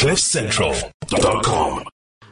CliffCentral.com.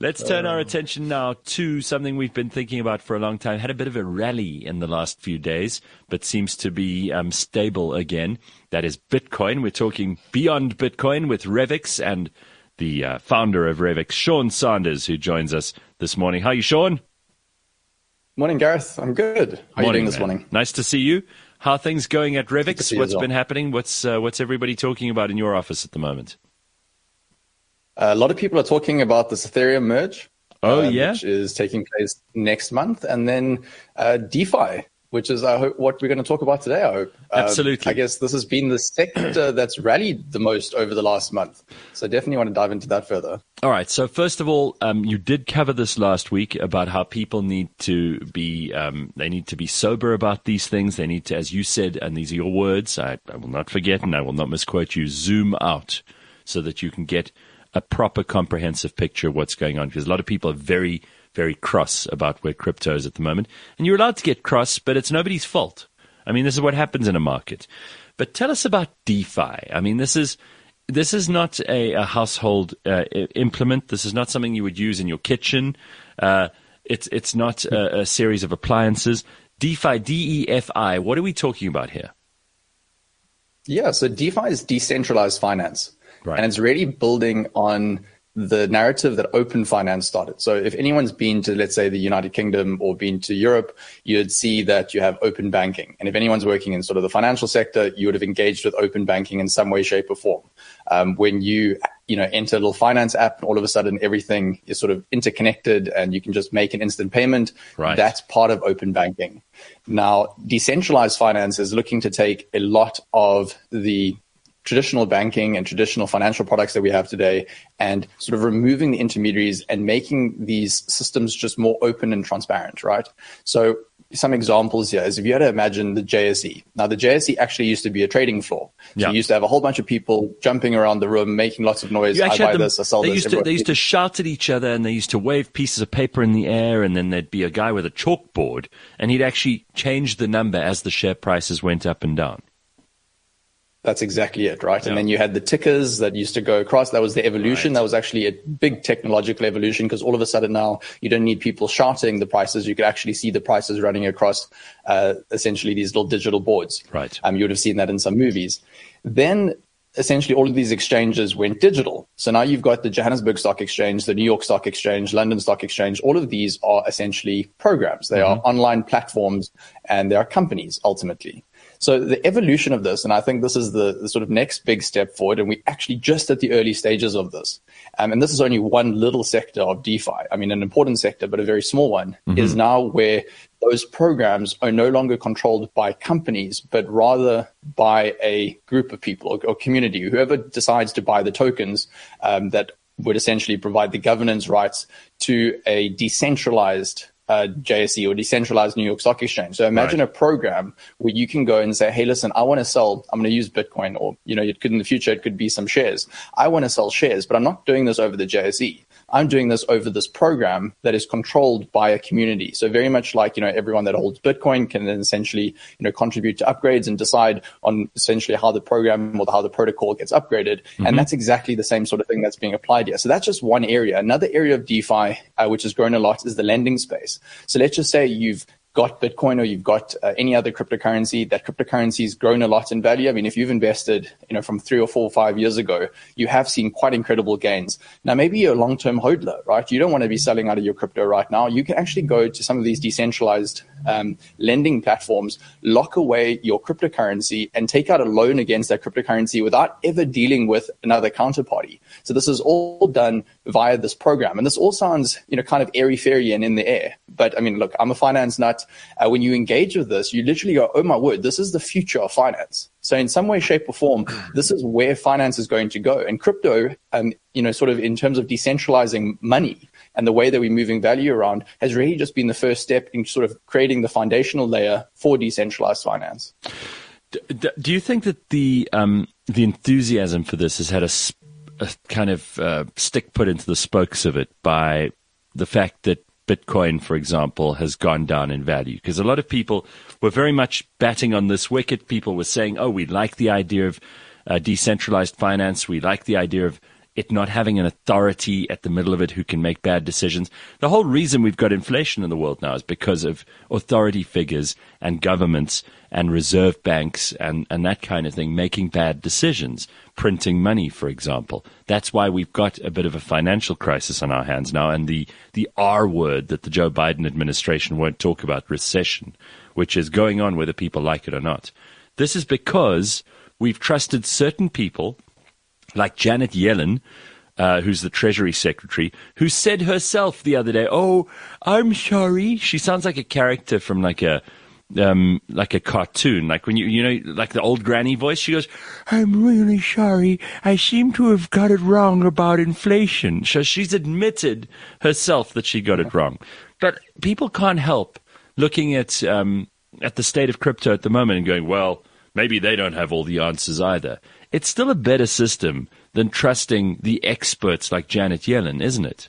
Let's turn our attention now to something we've been thinking about for a long time. Had a bit of a rally in the last few days, but seems to be um, stable again. That is Bitcoin. We're talking beyond Bitcoin with Revix and the uh, founder of Revix, Sean Sanders, who joins us this morning. How are you, Sean? Morning, Gareth. I'm good. How morning, are you doing this man. morning? Nice to see you. How are things going at Revix? see you What's well. been happening? What's uh, what's everybody talking about in your office at the moment? A lot of people are talking about this Ethereum merge. Oh, uh, yeah? which is taking place next month, and then uh, DeFi, which is I hope what we're going to talk about today. I hope. Uh, Absolutely. I guess this has been the sector that's rallied the most over the last month. So definitely want to dive into that further. All right. So first of all, um, you did cover this last week about how people need to be um, they need to be sober about these things. They need to, as you said, and these are your words. I, I will not forget, and I will not misquote you. Zoom out so that you can get a proper, comprehensive picture of what's going on. Because a lot of people are very, very cross about where crypto is at the moment, and you're allowed to get cross, but it's nobody's fault. I mean, this is what happens in a market. But tell us about DeFi. I mean, this is this is not a, a household uh, implement. This is not something you would use in your kitchen. Uh, it's it's not a, a series of appliances. DeFi, D E F I. What are we talking about here? Yeah, so DeFi is decentralized finance. Right. And it's really building on the narrative that open finance started. So if anyone's been to, let's say, the United Kingdom or been to Europe, you'd see that you have open banking. And if anyone's working in sort of the financial sector, you would have engaged with open banking in some way, shape, or form. Um, when you, you know, enter a little finance app and all of a sudden everything is sort of interconnected and you can just make an instant payment, Right. that's part of open banking. Now, decentralized finance is looking to take a lot of the traditional banking and traditional financial products that we have today and sort of removing the intermediaries and making these systems just more open and transparent, right? So some examples here is if you had to imagine the JSE. Now the JSE actually used to be a trading floor. So Yeah. you used to have a whole bunch of people jumping around the room, making lots of noise. I buy them, this, I sell they this. used to they used to shout at each other and they used to wave pieces of paper in the air and then there'd be a guy with a chalkboard and he'd actually change the number as the share prices went up and down. That's exactly it, right? Yeah. And then you had the tickers that used to go across. That was the evolution. That was actually a big technological evolution because all of a sudden now you don't need people shouting the prices. You could actually see the prices running across uh, essentially these little digital boards. Right. Um, you would have seen that in some movies. Then essentially all of these exchanges went digital. So now you've got the Johannesburg Stock Exchange, the New York Stock Exchange, London Stock Exchange. All of these are essentially programs. They are online platforms and they are companies ultimately. So the evolution of this, and I think this is the, the sort of next big step forward, and we're actually just at the early stages of this. Um, and this is only one little sector of DeFi. I mean, an important sector, but a very small one, is now where those programs are no longer controlled by companies, but rather by a group of people or, or community. Whoever decides to buy the tokens um, that would essentially provide the governance rights to a decentralized uh, JSE or decentralized New York Stock Exchange. So imagine Right. a program where you can go and say, "Hey, listen, I want to sell. I'm going to use Bitcoin, or you know, it could in the future it could be some shares. I want to sell shares, but I'm not doing this over the JSE. I'm doing this over this program that is controlled by a community. So very much like you know, everyone that holds Bitcoin can then essentially you know contribute to upgrades and decide on essentially how the program or how the protocol gets upgraded. And that's exactly the same sort of thing that's being applied here. So that's just one area. Another area of DeFi, uh, which has grown a lot, is the lending space. So let's just say you've got Bitcoin or you've got uh, any other cryptocurrency, that cryptocurrency has grown a lot in value. I mean, if you've invested, you know, from three or four or five years ago, you have seen quite incredible gains. Now, maybe you're a long-term hodler, right? You don't want to be selling out of your crypto right now. You can actually go to some of these decentralized um, lending platforms, lock away your cryptocurrency and take out a loan against that cryptocurrency without ever dealing with another counterparty. So this is all done via this program. And this all sounds, you know, kind of airy fairy and in the air. But I mean, look, I'm a finance nut. Uh, when you engage with this, you literally go, oh my word, this is the future of finance. So in some way, shape or form, this is where finance is going to go. And crypto, um, you know, sort of in terms of decentralizing money and the way that we're moving value around has really just been the first step in sort of creating the foundational layer for decentralized finance. D- do you think that the um, the enthusiasm for this has had a kind of uh, stick put into the spokes of it by the fact that Bitcoin, for example, has gone down in value? Because a lot of people were very much batting on this wicket. People were saying, "Oh, we like the idea of uh, decentralized finance. We like the idea of it not having an authority at the middle of it who can make bad decisions. The whole reason we've got inflation in the world now is because of authority figures and governments and reserve banks and, and that kind of thing making bad decisions, printing money, for example. That's why we've got a bit of a financial crisis on our hands now. And the, the R word that the Joe Biden administration won't talk about, recession, which is going on whether people like it or not. This is because we've trusted certain people like Janet Yellen, uh, who's the Treasury Secretary, who said herself the other day, "Oh, I'm sorry." She sounds like a character from like a um, like a cartoon, like when you you know like the old granny voice. She goes, "I'm really sorry. I seem to have got it wrong about inflation." So she's admitted herself that she got it wrong, but people can't help looking at um, at the state of crypto at the moment and going, "Well." Maybe they don't have all the answers either it's still a better system than trusting the experts like Janet Yellen, isn't it?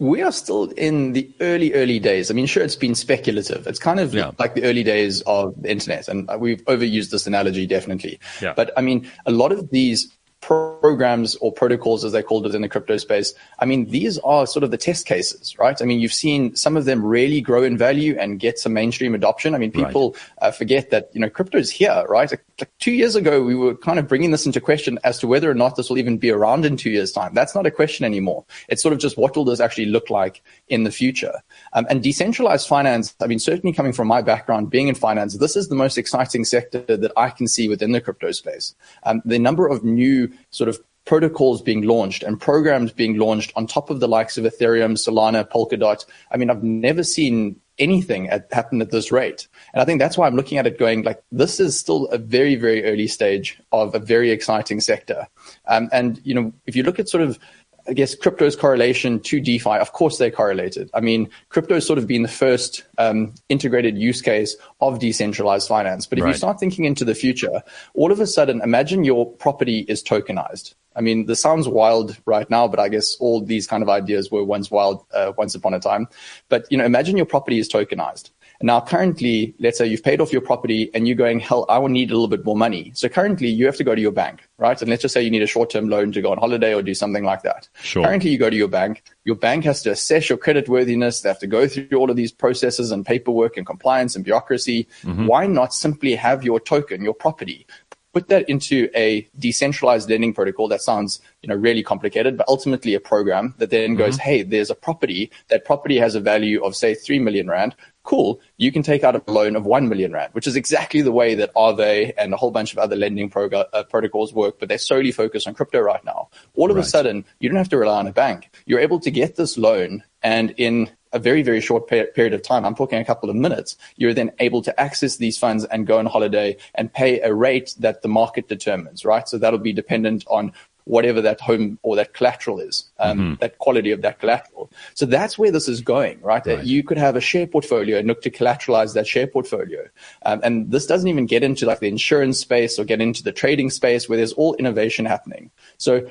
We are still in the early, early days. I mean, sure, it's been speculative. It's kind of yeah. like the early days of the internet. And we've overused this analogy, definitely. Yeah. But I mean, a lot of these programs or protocols, as they're called it in the crypto space, I mean, these are sort of the test cases, right? I mean, you've seen some of them really grow in value and get some mainstream adoption. I mean, people right. uh, forget that, you know, crypto is here, right? Like, like, two years ago, we were kind of bringing this into question as to whether or not this will even be around in two years' time. That's not a question anymore. It's sort of just what will this actually look like in the future? Um, and decentralized finance, I mean, certainly coming from my background, being in finance, this is the most exciting sector that I can see within the crypto space. Um, the number of new sort of protocols being launched and programs being launched on top of the likes of Ethereum, Solana, Polkadot. I mean, I've never seen anything at, happen at this rate. And I think that's why I'm looking at it going like, this is still a very, very early stage of a very exciting sector. Um, and, you know, if you look at sort of I guess crypto's correlation to DeFi, of course they're correlated. I mean, crypto has sort of been the first um, integrated use case of decentralized finance. But if right. you start thinking into the future, all of a sudden, imagine your property is tokenized. I mean, this sounds wild right now, but I guess all these kind of ideas were once wild uh, once upon a time. But you know, imagine your property is tokenized. Now, currently, let's say you've paid off your property and you're going, hell, I will need a little bit more money. So currently you have to go to your bank, right? And let's just say you need a short-term loan to go on holiday or do something like that. Sure. Currently you go to your bank. Your bank has to assess your credit worthiness. They have to go through all of these processes and paperwork and compliance and bureaucracy. Mm-hmm. Why not simply have your token, your property, put that into a decentralized lending protocol that sounds you know really complicated but ultimately a program that then mm-hmm. goes hey there's a property that property has a value of say 3 million rand cool, you can take out a loan of 1 million Rand, which is exactly the way that Aave and a whole bunch of other lending prog- uh, protocols work, but they're solely focused on crypto right now. All of right. a sudden, you don't have to rely on a bank. You're able to get this loan and in a very, very short period of time, I'm talking a couple of minutes, you're then able to access these funds and go on holiday and pay a rate that the market determines, right? So that'll be dependent on whatever that home or that collateral is, um, mm-hmm. that quality of that collateral. So that's where this is going, right? right? You could have a share portfolio and look to collateralize that share portfolio. Um, and this doesn't even get into like the insurance space or get into the trading space where there's all innovation happening. So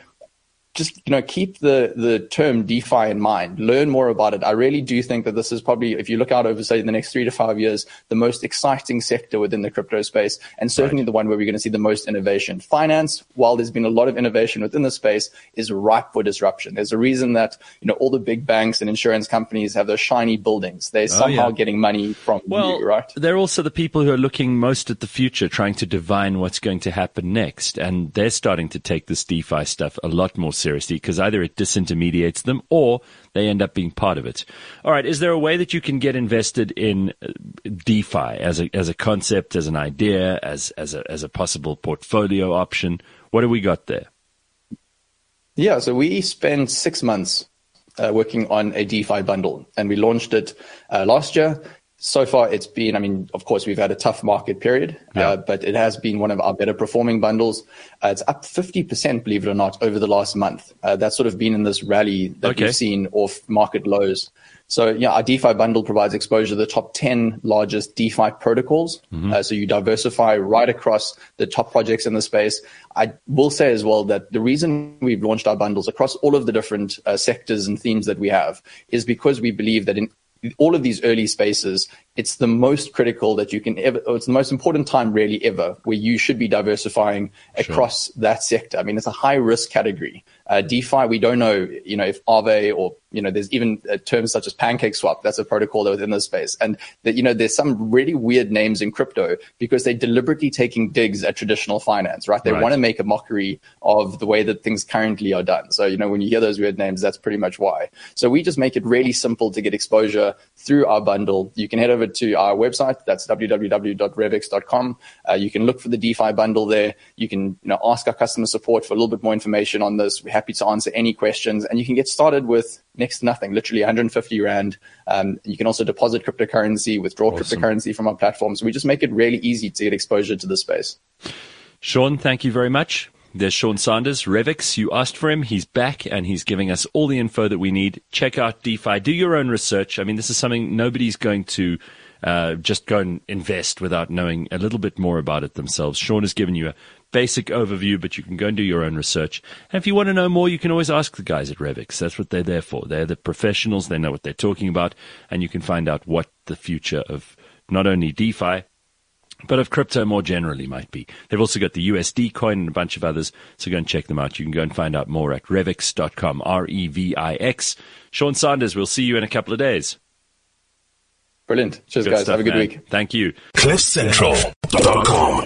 just you know keep the the term DeFi in mind. Learn more about it. I really do think that this is probably, if you look out over say the next three to five years, the most exciting sector within the crypto space, and certainly right. the one where we're going to see the most innovation. Finance, while there's been a lot of innovation within the space, is ripe for disruption. There's a reason that you know all the big banks and insurance companies have those shiny buildings. They're oh, somehow yeah. getting money from well, you, right? They're also the people who are looking most at the future, trying to divine what's going to happen next, and they're starting to take this DeFi stuff a lot more seriously because either it disintermediates them or they end up being part of it. All right. Is there a way that you can get invested in uh, DeFi as a, as a concept, as an idea, as, as a, as a possible portfolio option? What do we got there? Yeah. So we spent six months uh, working on a DeFi bundle and we launched it uh, last year so far it's been, I mean, of course, we've had a tough market period, yeah. uh, but it has been one of our better performing bundles. Uh, it's up 50%, believe it or not, over the last month. Uh, that's sort of been in this rally that okay. we've seen off market lows. So, yeah, our DeFi bundle provides exposure to the top 10 largest DeFi protocols. Mm-hmm. Uh, so you diversify right across the top projects in the space. I will say as well that the reason we've launched our bundles across all of the different uh, sectors and themes that we have is because we believe that in all of these early spaces, it's the most critical that you can ever, it's the most important time really ever where you should be diversifying across sure. that sector. I mean, it's a high risk category. Uh, DeFi, we don't know, you know, if Aave or, you know, there's even uh, terms such as Pancake Swap. That's a protocol that within this space. And that, you know, there's some really weird names in crypto because they're deliberately taking digs at traditional finance, right? They right. want to make a mockery of the way that things currently are done. So, you know, when you hear those weird names, that's pretty much why. So we just make it really simple to get exposure through our bundle. You can head over to our website. That's www.revix.com. Uh, you can look for the DeFi bundle there. You can, you know, ask our customer support for a little bit more information on this. We happy to answer any questions. And you can get started with next to nothing, literally 150 Rand. Um, you can also deposit cryptocurrency, withdraw awesome. cryptocurrency from our platform. So we just make it really easy to get exposure to the space. Sean, thank you very much. There's Sean Sanders, Revix. You asked for him. He's back and he's giving us all the info that we need. Check out DeFi. Do your own research. I mean, this is something nobody's going to uh, just go and invest without knowing a little bit more about it themselves. Sean has given you a basic overview, but you can go and do your own research. And if you want to know more, you can always ask the guys at Revix. That's what they're there for. They're the professionals. They know what they're talking about, and you can find out what the future of not only DeFi, but of crypto more generally might be. They've also got the USD coin and a bunch of others. So go and check them out. You can go and find out more at revix.com, R-E-V-I-X. Sean Sanders, we'll see you in a couple of days. Brilliant. Cheers, good guys. Stuff, Have a good man. week. Thank you. CliffCentral.com